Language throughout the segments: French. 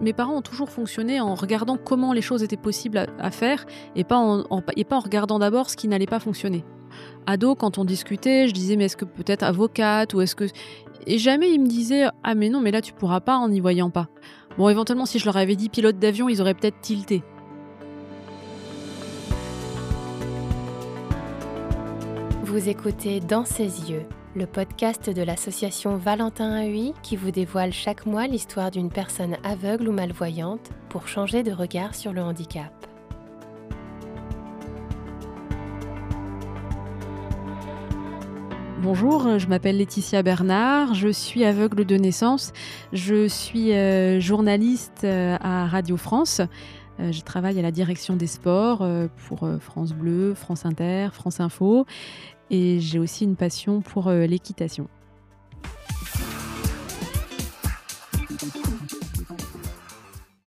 mes parents ont toujours fonctionné en regardant comment les choses étaient possibles à, faire et pas en, et pas en regardant d'abord ce qui n'allait pas fonctionner. Ado, quand on discutait, je disais mais est-ce que peut-être avocate ou est-ce que et jamais ils me disaient ah mais non mais là tu pourras pas en y voyant pas. Bon éventuellement si je leur avais dit pilote d'avion ils auraient peut-être tilté. Vous écoutez Dans ses yeux, le podcast de l'association Valentin AUI qui vous dévoile chaque mois l'histoire d'une personne aveugle ou malvoyante pour changer de regard sur le handicap. Bonjour, je m'appelle Laetitia Bernard, je suis aveugle de naissance, je suis euh, journaliste euh, à Radio France. Euh, je travaille à la direction des sports pour France Bleu, France Inter, France Info et j'ai aussi une passion pour euh, l'équitation.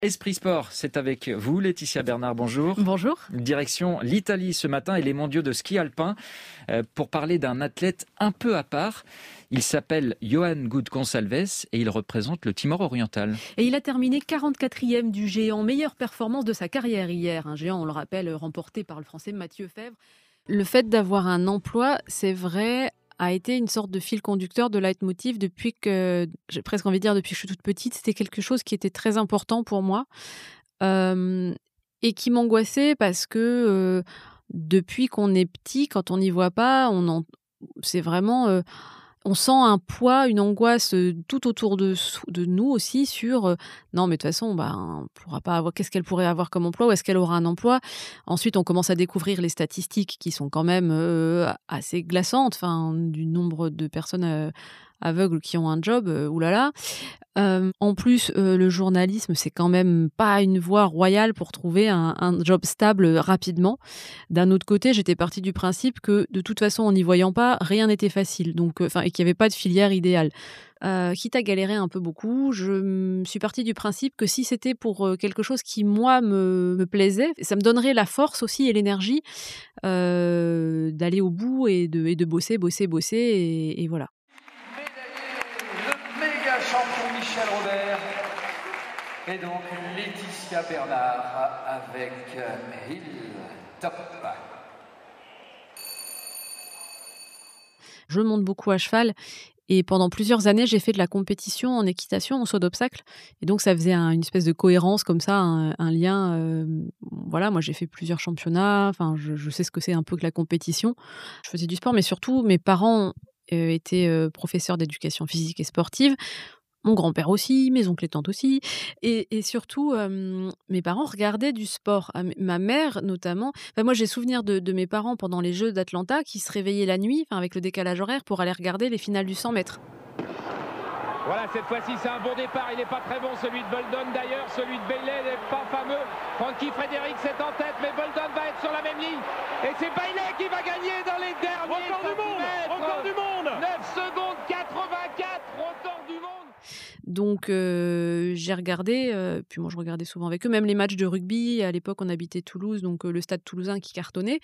Esprit Sport, c'est avec vous, Laetitia Bernard, bonjour. Bonjour. Direction l'Italie ce matin et les mondiaux de ski alpin euh, pour parler d'un athlète un peu à part. Il s'appelle Johan Good Consalves et il représente le Timor oriental. Et il a terminé 44e du géant, meilleure performance de sa carrière hier. Un géant, on le rappelle, remporté par le français Mathieu Fèvre. Le fait d'avoir un emploi, c'est vrai, a été une sorte de fil conducteur, de leitmotiv depuis que, j'ai presque envie de dire depuis que je suis toute petite, c'était quelque chose qui était très important pour moi et qui m'angoissait parce que depuis qu'on est petit, quand on n'y voit pas, on c'est vraiment on sent un poids, une angoisse tout autour de, nous aussi sur non mais de toute façon bah, on pourra pas avoir qu'est-ce qu'elle pourrait avoir comme emploi ou est-ce qu'elle aura un emploi? Ensuite on commence à découvrir les statistiques qui sont quand même assez glaçantes du nombre de personnes aveugles qui ont un job, euh, oulala. Euh, en plus, euh, le journalisme, c'est quand même pas une voie royale pour trouver un, job stable rapidement. D'un autre côté, j'étais partie du principe que de toute façon, en n'y voyant pas, rien n'était facile, donc, enfin, et qu'il n'y avait pas de filière idéale. quitte à galérer un peu beaucoup, je suis partie du principe que si c'était pour quelque chose qui, moi, me, plaisait, ça me donnerait la force aussi et l'énergie d'aller au bout et de, et de, bosser, bosser, bosser, et voilà Robert et donc Laetitia Bernard avec Hill Top. Je monte beaucoup à cheval et pendant plusieurs années, j'ai fait de la compétition en équitation, en saut d'obstacle. Et donc, ça faisait une espèce de cohérence comme ça, un, lien. Euh, voilà, moi, j'ai fait plusieurs championnats. Enfin, je, je sais ce que c'est un peu que la compétition. Je faisais du sport, mais surtout, mes parents euh, étaient euh, professeurs d'éducation physique et sportive mon grand-père aussi, mes oncles et tantes aussi. Et, surtout, mes parents regardaient du sport. Ah, ma mère, notamment. moi, j'ai souvenir de, mes parents pendant les Jeux d'Atlanta qui se réveillaient la nuit, avec le décalage horaire, pour aller regarder les finales du 100 mètres. Voilà, cette fois-ci, c'est un bon départ. Il n'est pas très bon, celui de Boldon d'ailleurs. Celui de Bailey n'est pas fameux. Frankie Frédéric, c'est en tête, mais Boldon va être sur la même ligne. Et c'est Bailey qui va gagner dans les derniers Record du monde Record du monde 9 secondes 84, record du monde donc j'ai regardé, puis moi je regardais souvent avec eux, même les matchs de rugby. À l'époque, on habitait Toulouse, donc le stade toulousain qui cartonnait.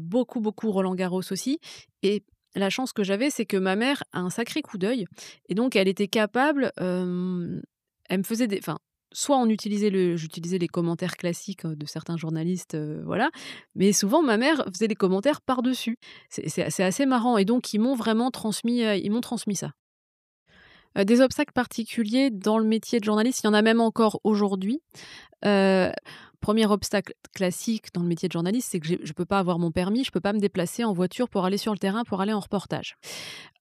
beaucoup, beaucoup Roland Garros aussi. Et la chance que j'avais, c'est que ma mère a un sacré coup d'œil. Et donc elle était capable, elle me faisait des... Enfin, soit on utilisait le, j'utilisais les commentaires classiques de certains journalistes, voilà, mais souvent ma mère faisait des commentaires par dessus. C'est assez marrant et donc ils m'ont vraiment transmis, ils m'ont transmis ça. Euh, des obstacles particuliers dans le métier de journaliste, il y en a même encore aujourd'hui. Euh, premier obstacle classique dans le métier de journaliste, c'est que je ne peux pas avoir mon permis, je ne peux pas me déplacer en voiture pour aller sur le terrain, pour aller en reportage.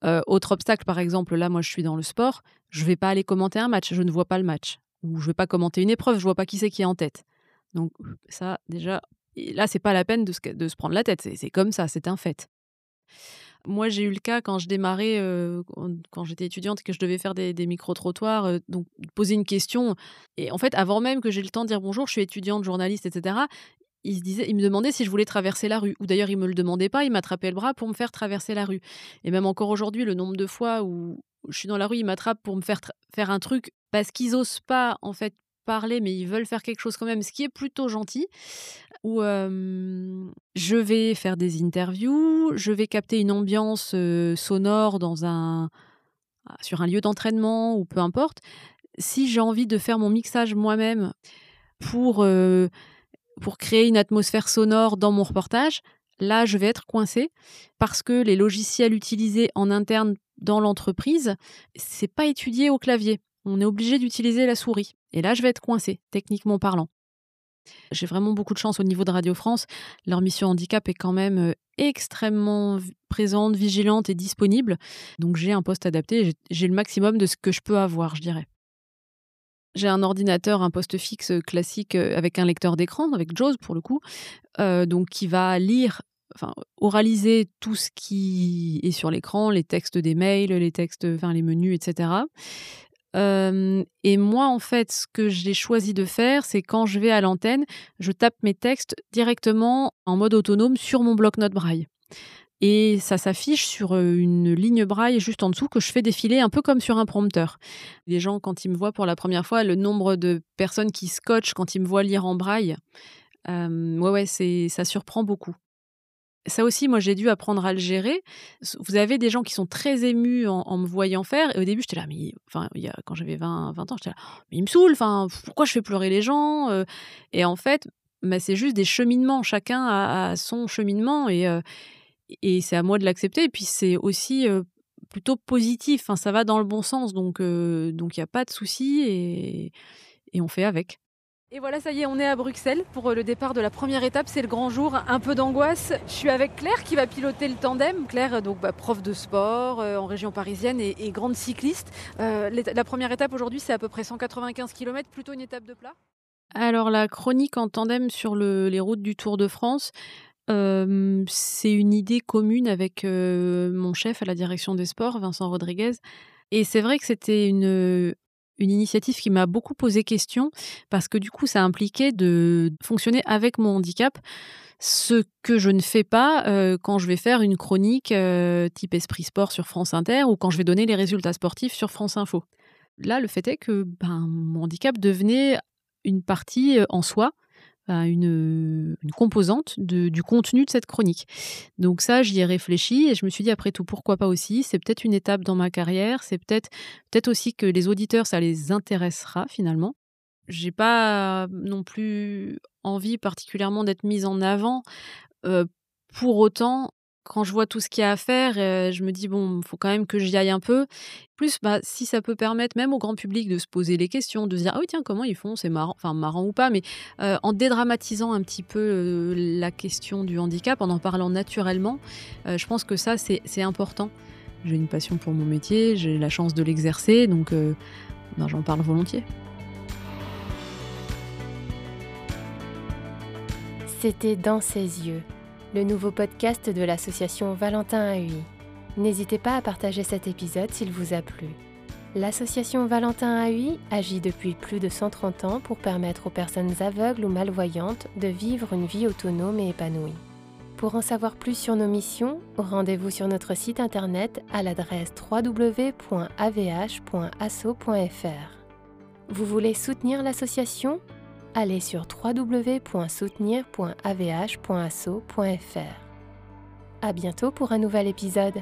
Euh, autre obstacle, par exemple, là, moi, je suis dans le sport, je ne vais pas aller commenter un match, je ne vois pas le match. Ou je ne vais pas commenter une épreuve, je ne vois pas qui c'est qui est en tête. Donc ça, déjà, là, c'est pas la peine de se, de se prendre la tête, c'est comme ça, c'est un fait. Moi, j'ai eu le cas quand je démarrais, quand j'étais étudiante et que je devais faire des, micro-trottoirs, donc poser une question. Et en fait, avant même que j'ai le temps de dire bonjour, je suis étudiante, journaliste, etc., il, se disait, il me demandait si je voulais traverser la rue. Ou d'ailleurs, il me le demandait pas, il m'attrapait le bras pour me faire traverser la rue. Et même encore aujourd'hui, le nombre de fois où je suis dans la rue, il m'attrape pour me faire faire un truc parce qu'ils osent pas, en fait, parler, mais ils veulent faire quelque chose quand même, ce qui est plutôt gentil. Où je vais faire des interviews, je vais capter une ambiance sonore dans un, ah, sur un lieu d'entraînement ou peu importe. si j'ai envie de faire mon mixage moi-même pour, euh, pour créer une atmosphère sonore dans mon reportage, là, je vais être coincée parce que les logiciels utilisés en interne dans l'entreprise, c'est pas étudié au clavier. On est obligé d'utiliser la souris. Et là, je vais être coincée, techniquement parlant. J'ai vraiment beaucoup de chance au niveau de Radio France. Leur mission handicap est quand même euh, extrêmement présente, vigilante et disponible. Donc j'ai un poste adapté. J'ai le maximum de ce que je peux avoir, je dirais. J'ai un ordinateur, un poste fixe classique euh, avec un lecteur d'écran, avec JAWS pour le coup, euh, donc qui va lire, oraliser tout ce qui est sur l'écran, les textes des mails, les textes, enfin les menus, etc. Et moi, en fait, ce que j'ai choisi de faire, c'est quand je vais à l'antenne, je tape mes textes directement en mode autonome sur mon bloc-notes braille. Et ça s'affiche sur une ligne braille juste en dessous que je fais défiler un peu comme sur un prompteur. Les gens, quand ils me voient pour la première fois, le nombre de personnes qui scotchent quand ils me voient lire en braille, euh, ouais, ça surprend beaucoup. Ça aussi, moi, j'ai dû apprendre à le gérer. Vous avez des gens qui sont très émus en, me voyant faire. Et au début, j'étais là, mais enfin, quand j'avais 20, 20 ans, j'étais là, mais il me saoule. Enfin, pourquoi je fais pleurer les gens Et en fait, bah, c'est juste des cheminements. Chacun a, son cheminement et, et c'est à moi de l'accepter. Et puis, c'est aussi plutôt positif. Enfin, ça va dans le bon sens. Donc, donc il n'y a pas de souci et, et on fait avec. Et voilà, ça y est, on est à Bruxelles pour euh, le départ de la première étape. C'est le grand jour, un peu d'angoisse. Je suis avec Claire qui va piloter le tandem. Claire, donc bah, prof de sport euh, en région parisienne et, grande cycliste. Euh, la première étape aujourd'hui, c'est à peu près 195 km, plutôt une étape de plat. Alors la chronique en tandem sur les routes du Tour de France, c'est une idée commune avec mon chef à la direction des sports, Vincent Rodriguez. Et c'est vrai que c'était une, une initiative qui m'a beaucoup posé question parce que du coup, ça impliquait de fonctionner avec mon handicap, ce que je ne fais pas euh, quand je vais faire une chronique euh, type Esprit Sport sur France Inter ou quand je vais donner les résultats sportifs sur France Info. Là, le fait est que ben, mon handicap devenait une partie euh, en soi une, composante du contenu de cette chronique. Donc ça, j'y ai réfléchi et je me suis dit, après tout, pourquoi pas aussi? C'est peut-être une étape dans ma carrière, c'est peut-être peut-être aussi que les auditeurs, ça les intéressera finalement. J'ai pas non plus envie particulièrement d'être mise en avant. Euh, pour autant, quand je vois tout ce qu'il y a à faire, euh, je me dis, bon, faut quand même que j'y aille un peu. Plus, bah, si ça peut permettre même au grand public de se poser les questions, de se dire, ah oui, tiens, comment ils font? C'est marrant, enfin, marrant ou pas, mais euh, en dédramatisant un petit peu euh, la question du handicap, en en parlant naturellement, je pense que ça, c'est important. J'ai une passion pour mon métier, j'ai la chance de l'exercer, donc ben, j'en parle volontiers. C'était dans ses yeux le nouveau podcast de l'association Valentin AUI. N'hésitez pas à partager cet épisode s'il vous a plu. L'association Valentin AUI agit depuis plus de 130 ans pour permettre aux personnes aveugles ou malvoyantes de vivre une vie autonome et épanouie. Pour en savoir plus sur nos missions, rendez-vous sur notre site internet à l'adresse www.avh.asso.fr. Vous voulez soutenir l'association? Allez sur www.soutenir.avh.asso.fr. À bientôt pour un nouvel épisode.